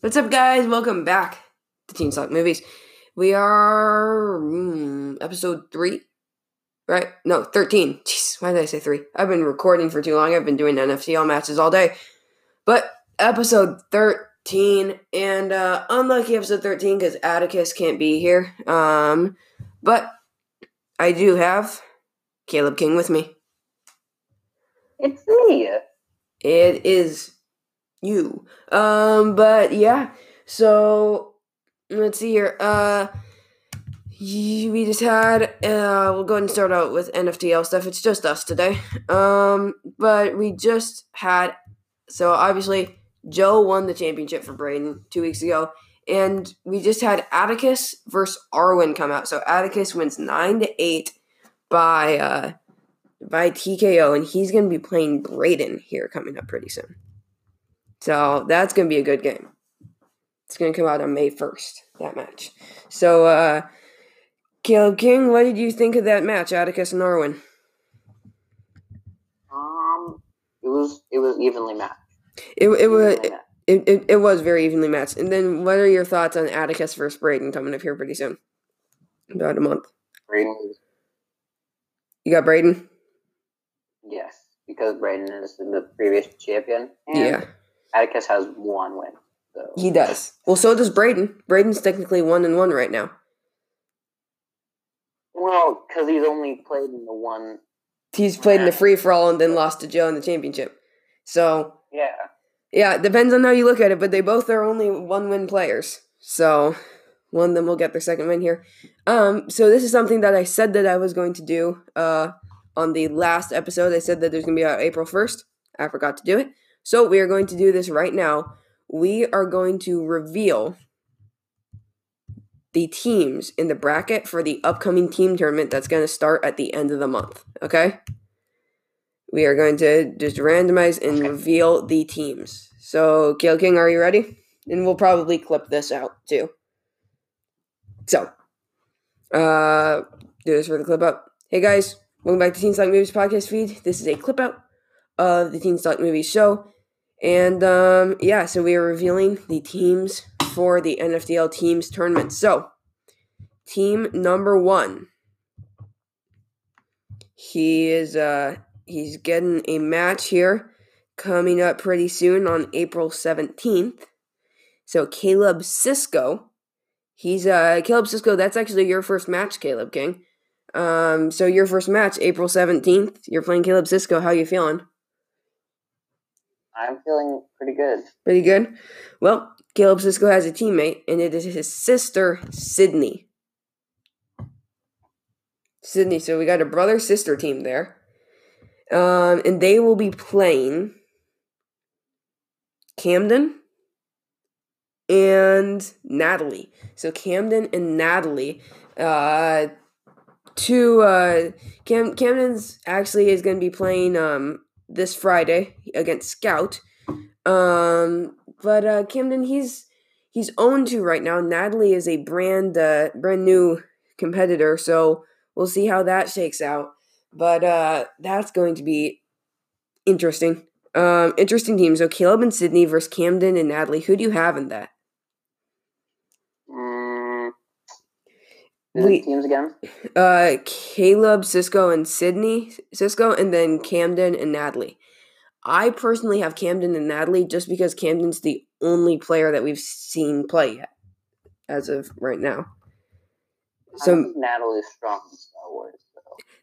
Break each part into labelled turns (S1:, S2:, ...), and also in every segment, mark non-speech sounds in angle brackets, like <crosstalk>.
S1: What's up, guys? Welcome back to Teen Talk Movies. We are mm, episode three, right? No, thirteen. Jeez, why did I say three? I've been recording for too long. I've been doing NFTL matches all day, but episode thirteen, and uh, unlucky episode thirteen because Atticus can't be here. Um, but I do have Caleb King with me.
S2: It's me.
S1: It is you. Um, but yeah, so let's see here. Uh, we just had. Uh, we'll go ahead and start out with NFTL stuff. It's just us today. Um, but we just had. So obviously, Joe won the championship for Braden two weeks ago, and we just had Atticus versus Arwen come out. So Atticus wins nine to eight by uh by TKO, and he's gonna be playing Braden here coming up pretty soon. So that's going to be a good game. It's going to come out on May 1st, that match. So, uh, Caleb King, what did you think of that match, Atticus and Arwen?
S2: Um, it was it was evenly matched.
S1: It, it was it, it, it was very evenly matched. And then, what are your thoughts on Atticus versus Braden coming up here pretty soon? About a month.
S2: Braden.
S1: You got Braden?
S2: Yes, because Braden is the previous champion.
S1: yeah.
S2: Atticus has one win. So.
S1: He does. Well, so does Braden. Braden's technically one and one right now.
S2: Well, because he's only played in the one.
S1: He's played in the free for all and then lost to Joe in the championship. So
S2: yeah,
S1: yeah, it depends on how you look at it, but they both are only one win players. So one of them will get their second win here. Um, so this is something that I said that I was going to do. Uh, on the last episode, I said that there's gonna be out April first. I forgot to do it. So we are going to do this right now. We are going to reveal the teams in the bracket for the upcoming team tournament that's going to start at the end of the month. Okay? We are going to just randomize and reveal the teams. So, Kill King, are you ready? And we'll probably clip this out too. So, uh, do this for the clip up. Hey guys, welcome back to Teen Talk Movies podcast feed. This is a clip out of the Teen Talk Movies show. And um, yeah, so we are revealing the teams for the NFTL teams tournament. So, team number one, he is uh he's getting a match here coming up pretty soon on April seventeenth. So Caleb Cisco, he's uh Caleb Cisco. That's actually your first match, Caleb King. Um, so your first match, April seventeenth. You're playing Caleb Cisco. How you feeling?
S2: I'm feeling pretty good.
S1: Pretty good. Well, Caleb Cisco has a teammate, and it is his sister, Sydney. Sydney. So we got a brother sister team there. Um, and they will be playing Camden and Natalie. So Camden and Natalie. Uh, two uh, Cam Camden's actually is going to be playing um this Friday against Scout. Um, but uh, Camden, he's he's owned to right now. Natalie is a brand uh, brand new competitor, so we'll see how that shakes out. But uh, that's going to be interesting. Um, interesting team. So Caleb and Sydney versus Camden and Natalie. Who do you have in that?
S2: We, teams again?
S1: Uh, Caleb, Cisco, and Sydney. Cisco, and then Camden and Natalie. I personally have Camden and Natalie just because Camden's the only player that we've seen play yet, as of right now.
S2: So Natalie's strong in Star Wars.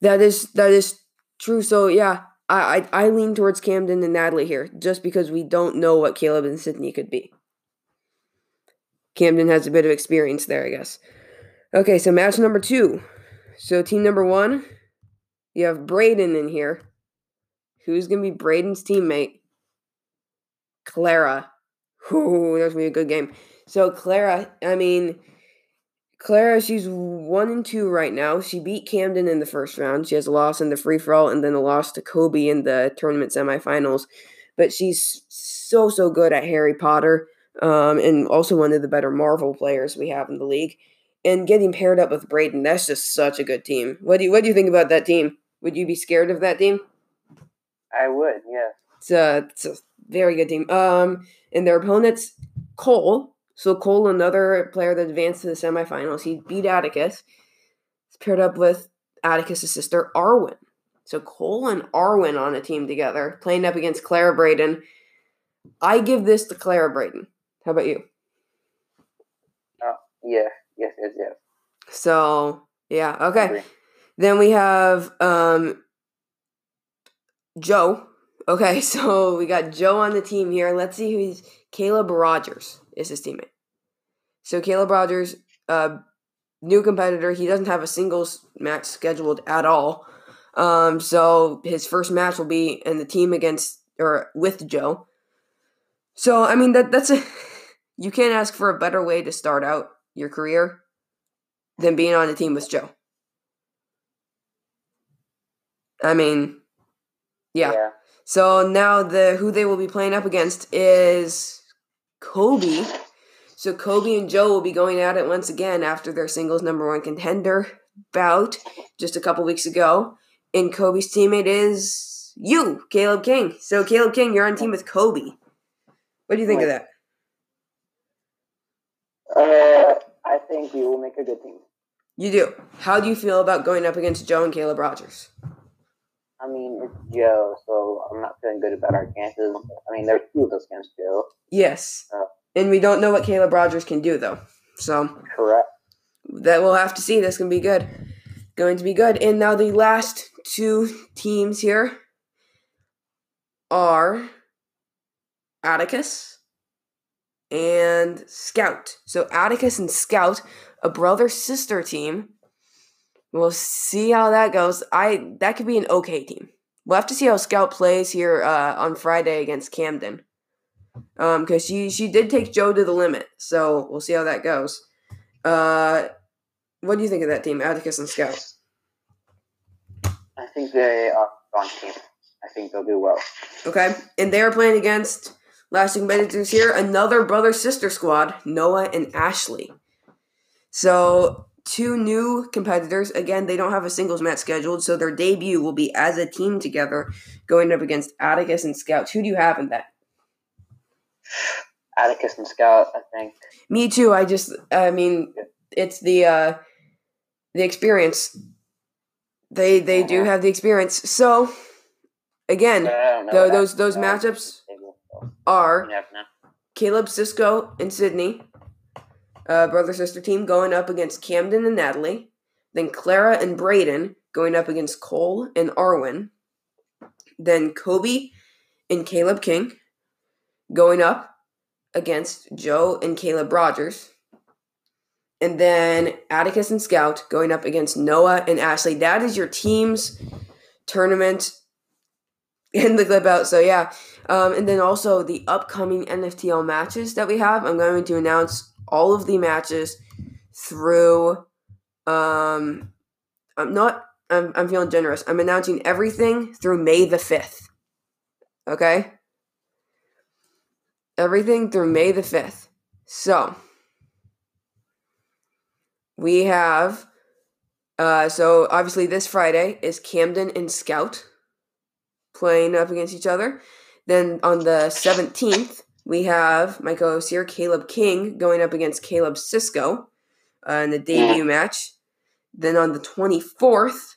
S1: That is that is true. So yeah, I, I I lean towards Camden and Natalie here, just because we don't know what Caleb and Sydney could be. Camden has a bit of experience there, I guess. Okay, so match number two. So team number one, you have Braden in here. Who's gonna be Braden's teammate? Clara. Ooh, that's gonna be a good game. So Clara, I mean, Clara, she's one and two right now. She beat Camden in the first round. She has a loss in the free for all, and then a loss to Kobe in the tournament semifinals. But she's so so good at Harry Potter, um, and also one of the better Marvel players we have in the league. And getting paired up with Braden, that's just such a good team. What do you what do you think about that team? Would you be scared of that team?
S2: I would, yeah.
S1: It's a, it's a very good team. Um, and their opponents, Cole. So Cole, another player that advanced to the semifinals, he beat Atticus. He's paired up with Atticus's sister Arwen. So Cole and Arwen on a team together, playing up against Clara Braden. I give this to Clara Braden. How about you?
S2: Uh, yeah, yes, yes, yes.
S1: So yeah, okay. Then we have um Joe. Okay, <laughs> so we got Joe on the team here. Let's see who's Caleb Rogers is his teammate. So Caleb Rogers, uh new competitor, he doesn't have a singles match scheduled at all. Um so his first match will be in the team against or with Joe. So I mean that that's a <laughs> you can't ask for a better way to start out your career than being on a team with Joe. I mean, yeah. So now the who they will be playing up against is Kobe. So Kobe and Joe will be going at it once again after their singles number one contender bout just a couple weeks ago. And Kobe's teammate is you, Caleb King. So Caleb King, you're on team with Kobe. What do you think of that?
S2: Uh, think we will make a good team.
S1: You do. How do you feel about going up against Joe and Caleb Rogers?
S2: I mean, it's Joe, so I'm not feeling good about our chances. I mean, there's two of us against Joe.
S1: Yes.
S2: Oh.
S1: And we don't know what Caleb Rogers can do though. So
S2: Correct.
S1: that we'll have to see. That's gonna be good. Going to be good. And now the last two teams here are Atticus and Scout. So Atticus and Scout, a brother sister team. We'll see how that goes. I that could be an okay team. We'll have to see how Scout plays here uh, on Friday against Camden. Um, because she she did take Joe to the limit, so we'll see how that goes. Uh, what do you think of that team, Atticus and Scout?
S2: I think they are strong team. I think they'll do well.
S1: Okay, and they are playing against last competitors here, another brother sister squad, Noah and Ashley. So two new competitors. Again, they don't have a singles match scheduled, so their debut will be as a team together, going up against Atticus and Scout. Who do you have in that?
S2: Atticus and Scout, I think.
S1: Me too. I just, I mean, it's the uh, the experience. They they do have the experience. So again,
S2: But I don't know
S1: tho-
S2: that.
S1: those those matchups
S2: they will, so
S1: are
S2: you never know.
S1: Caleb Cisco and Sydney, uh, brother sister team, going up against Camden and Natalie. Then Clara and Braden going up against Cole and Arwen. Then Kobe and Caleb King going up against Joe and Caleb Rogers. And then Atticus and Scout going up against Noah and Ashley. That is your team's tournament in the clip out. So yeah. Um, and then also the upcoming NFTL matches that we have. I'm going to announce all of the matches through. Um, I'm not. I'm, I'm feeling generous. I'm announcing everything through May the fifth. Okay. Everything through May the fifth. So we have. Uh, so obviously this Friday is Camden and Scout playing up against each other. Then on the 17th, we have my co host here, Caleb King, going up against Caleb Cisco uh, in the debut match. Then on the 24th,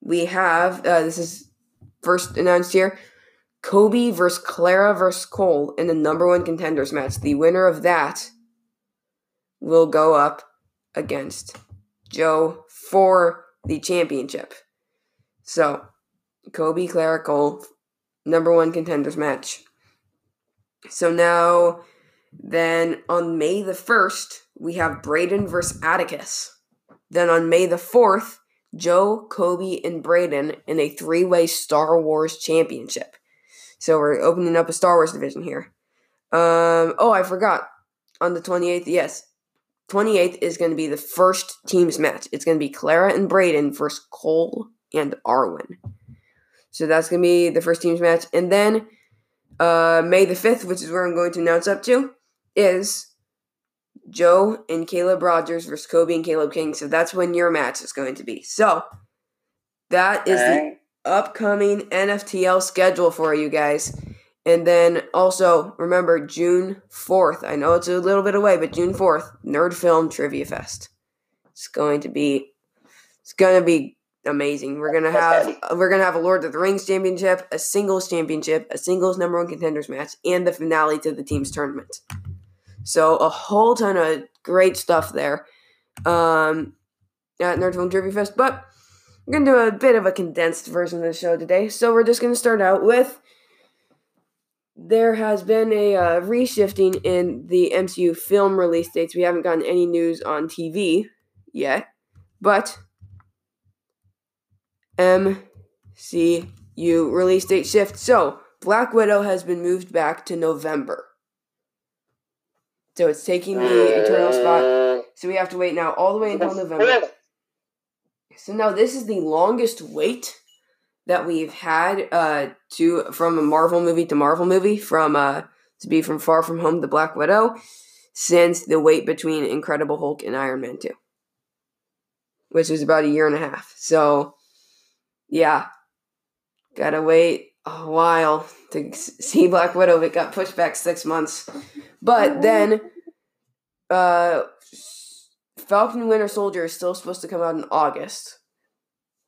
S1: we have, uh, this is first announced here, Kobe versus Clara versus Cole in the number one contenders match. The winner of that will go up against Joe for the championship. So, Kobe, Clara, Cole number one contenders match. So now, then on May the 1st, we have Braden versus Atticus. Then on May the 4th, Joe, Kobe, and Braden in a three way Star Wars championship. So we're opening up a Star Wars division here. Um, oh, I forgot. On the 28th, yes. 28th is going to be the first teams match. It's going to be Clara and Braden versus Cole and Arwen. So that's going to be the first teams match. And then uh, May the 5th, which is where I'm going to announce up to, is Joe and Caleb Rogers versus Kobe and Caleb King. So that's when your match is going to be. So that is the upcoming NFTL schedule for you guys. And then also remember June 4th. I know it's a little bit away, but June 4th, Nerd Film Trivia Fest. It's going to be it's going to be amazing. We're going to have <laughs> we're going to have a Lord of the Rings championship, a singles championship, a singles number 1 contenders match, and the finale to the team's tournament. So a whole ton of great stuff there. Um at Nerd Film Trivia Fest, but we're going to do a bit of a condensed version of the show today. So we're just going to start out with there has been a uh, reshifting in the MCU film release dates. We haven't gotten any news on TV yet, but MCU release date shift. So Black Widow has been moved back to November. So it's taking the Eternal spot. So we have to wait now all the way until November. So now this is the longest wait that we've had uh to from a Marvel movie to Marvel movie from uh to be from Far From Home to Black Widow since the wait between Incredible Hulk and Iron Man 2 which was about a year and a half. So yeah. Got to wait a while to see Black Widow. It got pushed back 6 months. But then uh Falcon Winter Soldier is still supposed to come out in August.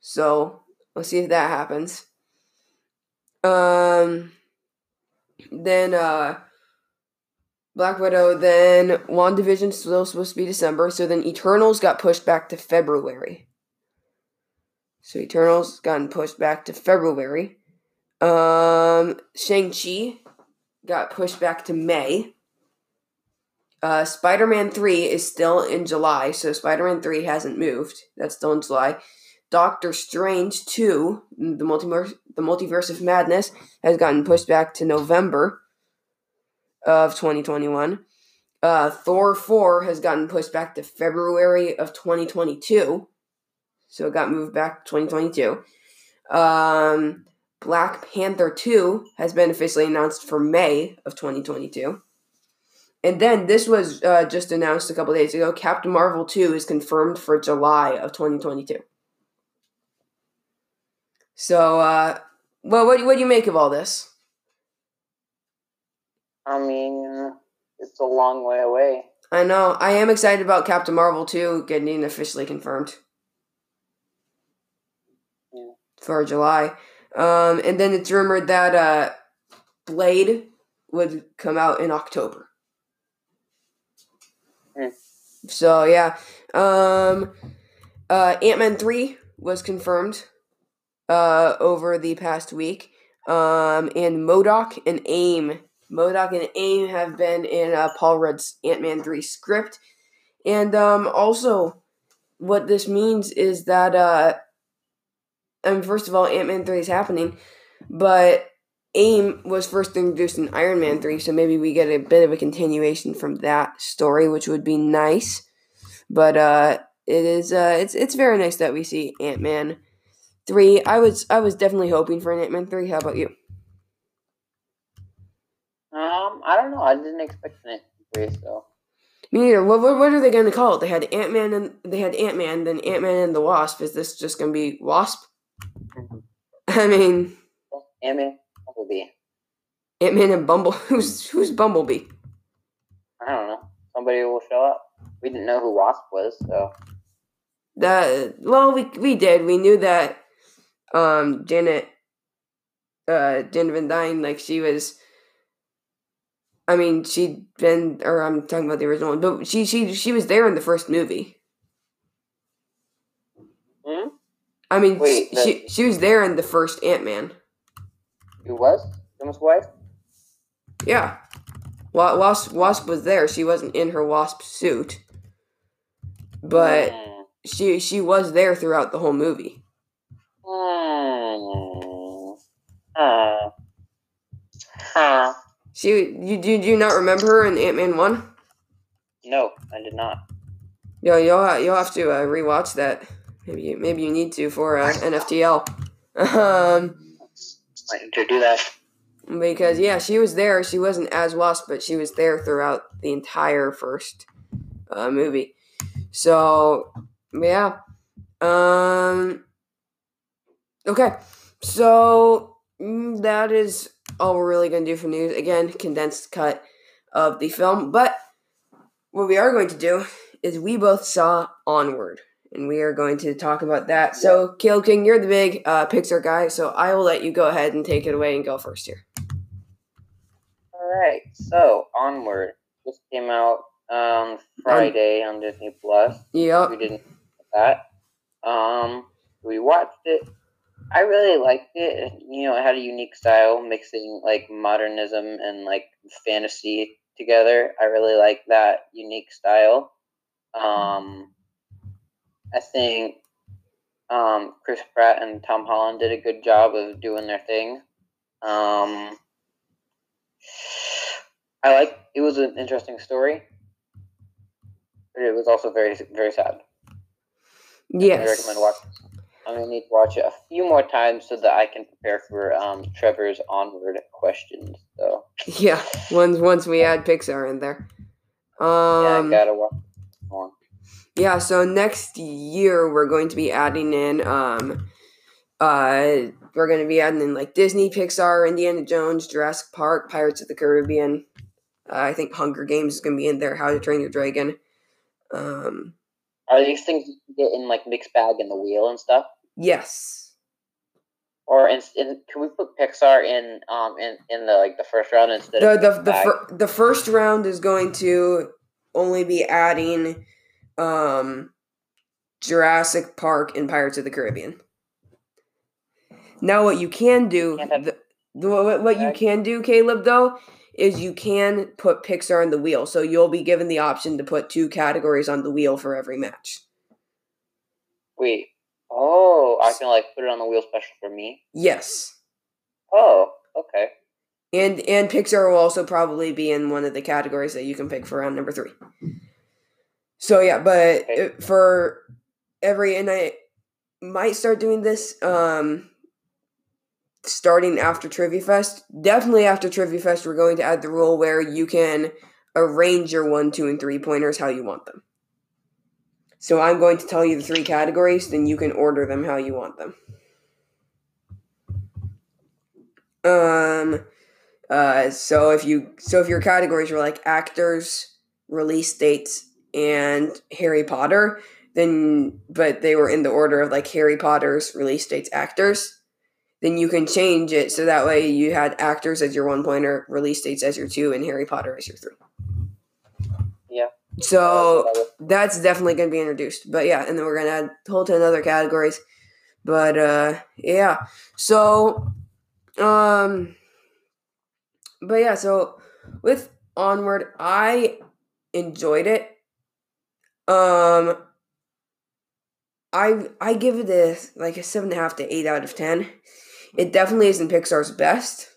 S1: So We'll see if that happens. Um, then uh, Black Widow. Then WandaVision still supposed to be December. So then Eternals got pushed back to February. So Eternals gotten pushed back to February. Um, Shang Chi got pushed back to May. Uh, Spider Man 3 is still in July, so Spider Man 3 hasn't moved. That's still in July. Doctor Strange 2, the multiverse, the multiverse of madness, has gotten pushed back to November of 2021. Uh, Thor 4 has gotten pushed back to February of 2022. So it got moved back to 2022. Um, Black Panther 2 has been officially announced for May of 2022. And then this was uh, just announced a couple days ago. Captain Marvel 2 is confirmed for July of 2022. So, uh, well, what, what do you make of all this?
S2: I mean, it's a long way away.
S1: I know. I am excited about Captain Marvel 2 getting officially confirmed. For July. Um, and then it's rumored that uh, Blade would come out in October.
S2: Mm.
S1: So yeah. Um, uh, Ant Man 3 was confirmed uh, over the past week. Um, and MODOK and AIM. MODOK and AIM have been in uh, Paul Rudd's Ant Man 3 script. And um, also, what this means is that, I mean, first of all, Ant Man 3 is happening, but AIM was first introduced in Iron Man 3, so maybe we get a bit of a continuation from that story, which would be nice. But uh, it is uh, it's it's very nice that we see Ant Man three. I was I was definitely hoping for an Ant Man three. How about you?
S2: Um, I don't know. I didn't expect an Ant Man three, so.
S1: Me neither. What, what, what are they going to call it? They had Ant Man and they had Ant Man, then Ant Man and the Wasp. Is this just going to be Wasp? <laughs> I mean,
S2: Ant Man, Bumblebee.
S1: Ant Man and Bumble. <laughs> Who's who's Bumblebee?
S2: I don't know. Somebody will show up. We didn't know who Wasp was, so.
S1: That well, we we did. We knew that um Janet uh Janet Van Dyne, like she was I mean, she'd been or I'm talking about the original one, but she she she was there in the first movie. I mean
S2: Wait, the-
S1: she she was there in the first Ant Man.
S2: Who was? Jim's wife?
S1: Yeah. Wa- Wasp Wasp was there. She wasn't in her wasp suit. But
S2: Hmm.
S1: she she was there throughout the whole movie.
S2: Huh. Huh.
S1: She you do you not remember her in Ant Man one?
S2: No, I did not.
S1: Yo, you'll you'll have to uh, rewatch that. Maybe you, maybe you need to for uh, NFTL. Um,
S2: I need to do that.
S1: because yeah, she was there. She wasn't as Wasp, but she was there throughout the entire first uh, movie. So yeah. Um. Okay, so mm, that is all we're really going to do for news. Again, condensed cut of the film. But what we are going to do is we both saw Onward, and we are going to talk about that. So, Caleb King, you're the big uh, Pixar guy, so I will let you go ahead and take it away and go first here.
S2: All right. So Onward just came out um Friday on Disney Plus.
S1: Yep.
S2: We didn't that. Um, we watched it. I really liked it. You know, it had a unique style, mixing like modernism and like fantasy together. I really like that unique style. Um, I think um, Chris Pratt and Tom Holland did a good job of doing their thing. Um, I like it was an interesting story, but it was also very very sad. I
S1: Yes.
S2: recommend watching. I'm gonna need to watch it a few more times so that I can prepare for um, Trevor's onward questions. So
S1: Yeah. Once once we add Pixar in there.
S2: yeah, I
S1: Um,
S2: gotta watch.
S1: Yeah, so next year we're going to be adding in um uh we're going to be adding in like Disney, Pixar, Indiana Jones, Jurassic Park, Pirates of the Caribbean. Uh, I think Hunger Games is going to be in there, How to Train Your Dragon. Um
S2: Are these things you get in like mixed bag in the wheel and stuff?
S1: yes.
S2: Or in, in, can we put Pixar in um in, in the like the first round instead
S1: The
S2: of
S1: the the, fir- the first round is going to only be adding um Jurassic Park and Pirates of the Caribbean. Now what you can do the, the, what, what you can do Caleb though is you can put Pixar on the wheel. So you'll be given the option to put two categories on the wheel for every match.
S2: Wait. Oh, I can like put it on the wheel special for me.
S1: Yes.
S2: Oh, okay.
S1: And and Pixar will also probably be in one of the categories that you can pick for round number three. So yeah, but
S2: Okay.
S1: for every and I might start doing this um starting after Trivia Fest. Definitely after Trivia Fest, we're going to add the rule where you can arrange your one, two, and three pointers how you want them. So I'm going to tell you the three categories, then you can order them how you want them. Um uh so if you so if your categories were like actors, release dates, and Harry Potter, then but they were in the order of like Harry Potter's release dates, actors, then you can change it so that way you had actors as your one pointer, release dates as your two, and Harry Potter as your three.
S2: Yeah.
S1: So that's definitely going to be introduced. But yeah, and then we're going to add a whole ton of other categories. But uh yeah. So um but yeah, so with Onward, I enjoyed it. Um I I give it a like a seven and a half to eight out of ten. It definitely isn't Pixar's best.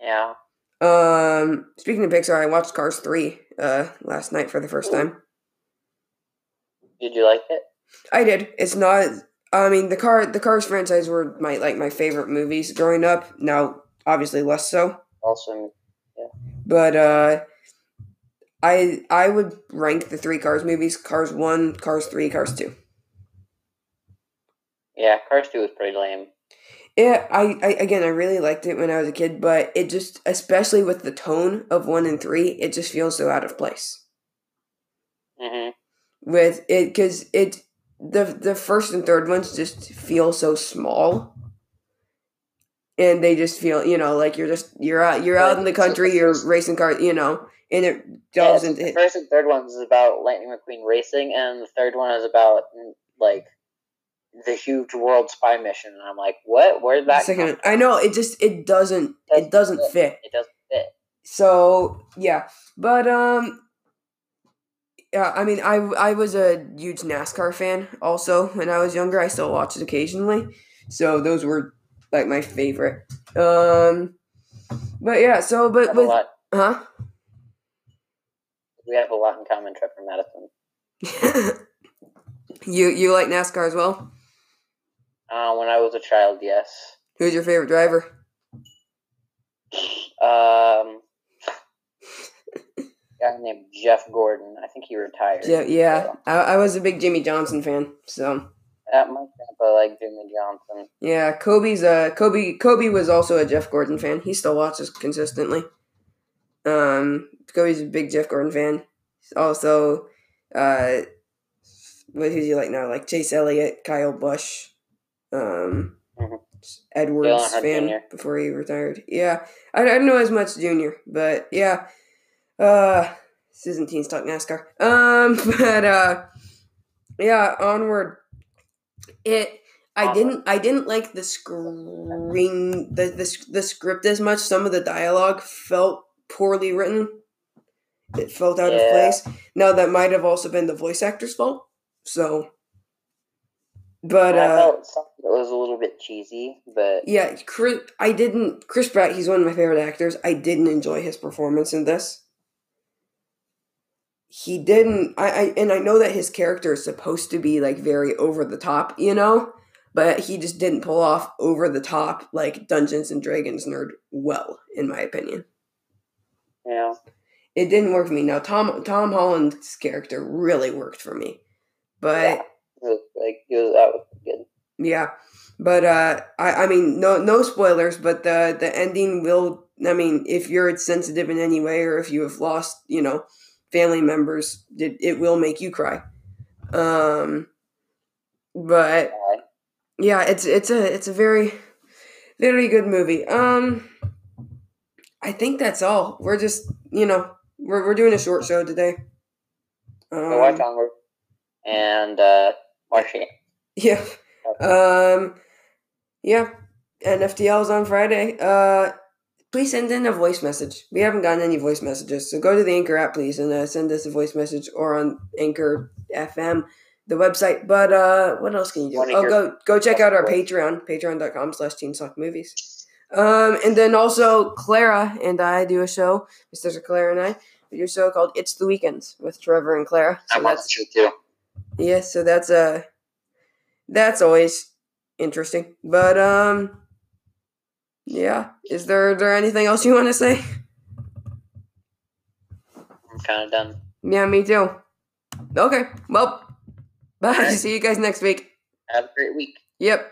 S2: yeah.
S1: Um speaking of Pixar, I watched Cars 3 uh last night for the first time.
S2: Did you like it?
S1: I did. It's not. I mean, the car, the Cars franchise were my like my favorite movies growing up. Now, obviously, less so.
S2: Also,
S1: But uh, I I would rank the three Cars movies: Cars one, Cars three, Cars two.
S2: yeah, Cars 2 was pretty lame.
S1: Yeah, I, I again, I really liked it when I was a kid, but it just, especially with the tone of one and three, it just feels so out of place.
S2: hmm
S1: with it because it the the first and third ones just feel so small and they just feel you know like you're just you're out you're out in the country you're racing cars you know and it
S2: Yeah,
S1: delves
S2: so
S1: into
S2: the first and third ones is about Lightning McQueen racing, and the third one is about mm, like the huge world spy mission. And I'm like, what? Where did that
S1: second i know it just it doesn't it doesn't fit
S2: It doesn't fit.
S1: so yeah but um yeah i mean i i was a huge nascar fan also when i was younger i still watch it occasionally so those were like my favorite um but yeah so but with
S2: lot.
S1: huh
S2: We have a lot in common, Trevor Madison. <laughs>
S1: you you like nascar as well
S2: Uh, when I was a child, yes.
S1: who's your favorite driver
S2: Um, guy named Jeff Gordon. I think he retired.
S1: yeah, yeah
S2: so-
S1: I, I was a big jimmie johnson fan so
S2: uh, my grandpa liked Jimmie Johnson.
S1: Yeah, Kobe's uh Kobe Kobe was also a Jeff Gordon fan. He still watches consistently. Um, Kobe's a big Jeff Gordon fan. He's also, uh, what who's he like now? Like Chase Elliott, Kyle Busch, um,
S2: Mhm.
S1: Edwards fan
S2: Jr..
S1: before he retired. Yeah, I, I don't know as much Junior, but yeah. Uh, this isn't Teens Talk NASCAR. Um, <laughs> but uh, yeah, onward. It. I didn't. I didn't like the screen. The, the the script as much. Some of the dialogue felt poorly written. It felt out of place. Now that might have also been the voice actor's fault. So, but
S2: And I
S1: uh,
S2: felt something that was a little bit cheesy, but
S1: yeah, Chris, I didn't. Chris Pratt, he's one of my favorite actors. I didn't enjoy his performance in this. He didn't. I, I and I know that his character is supposed to be like very over the top, you know, but he just didn't pull off over the top like Dungeons and Dragons nerd well, in my opinion.
S2: Yeah.
S1: It didn't work for me. Now Tom Tom Holland's character really worked for me, but.
S2: Yeah. like it was that was good.
S1: Yeah, but uh, I I mean no no spoilers, but the the ending will. I mean, if you're sensitive in any way, or if you have lost, you know, family members, it it will make you cry. Um, but yeah, it's it's a it's a very very good movie. Um, I think that's all. We're just you know we're we're doing a short show today.
S2: so watch
S1: Um,
S2: onward and uh, watch it.
S1: Yeah. Um yeah. NFTL's on Friday. Uh please send in a voice message. We haven't gotten any voice messages. So go to the Anchor app please and uh, send us a voice message or on Anchor FM, the website. But uh what else can you do? Oh go go check out our Patreon, patreon.com slash teen movies. Um and then also Clara and I do a show, sister Clara and I, we do a show called It's the Weekends with Trevor and Clara. So
S2: on the
S1: that's
S2: show too.
S1: yeah, so that's uh that's always interesting. But um yeah. Is there there anything else you want to say?
S2: I'm kind of done.
S1: Yeah, me too. Okay. Well, bye.
S2: Alright.
S1: See you guys next week.
S2: Have a great week.
S1: Yep.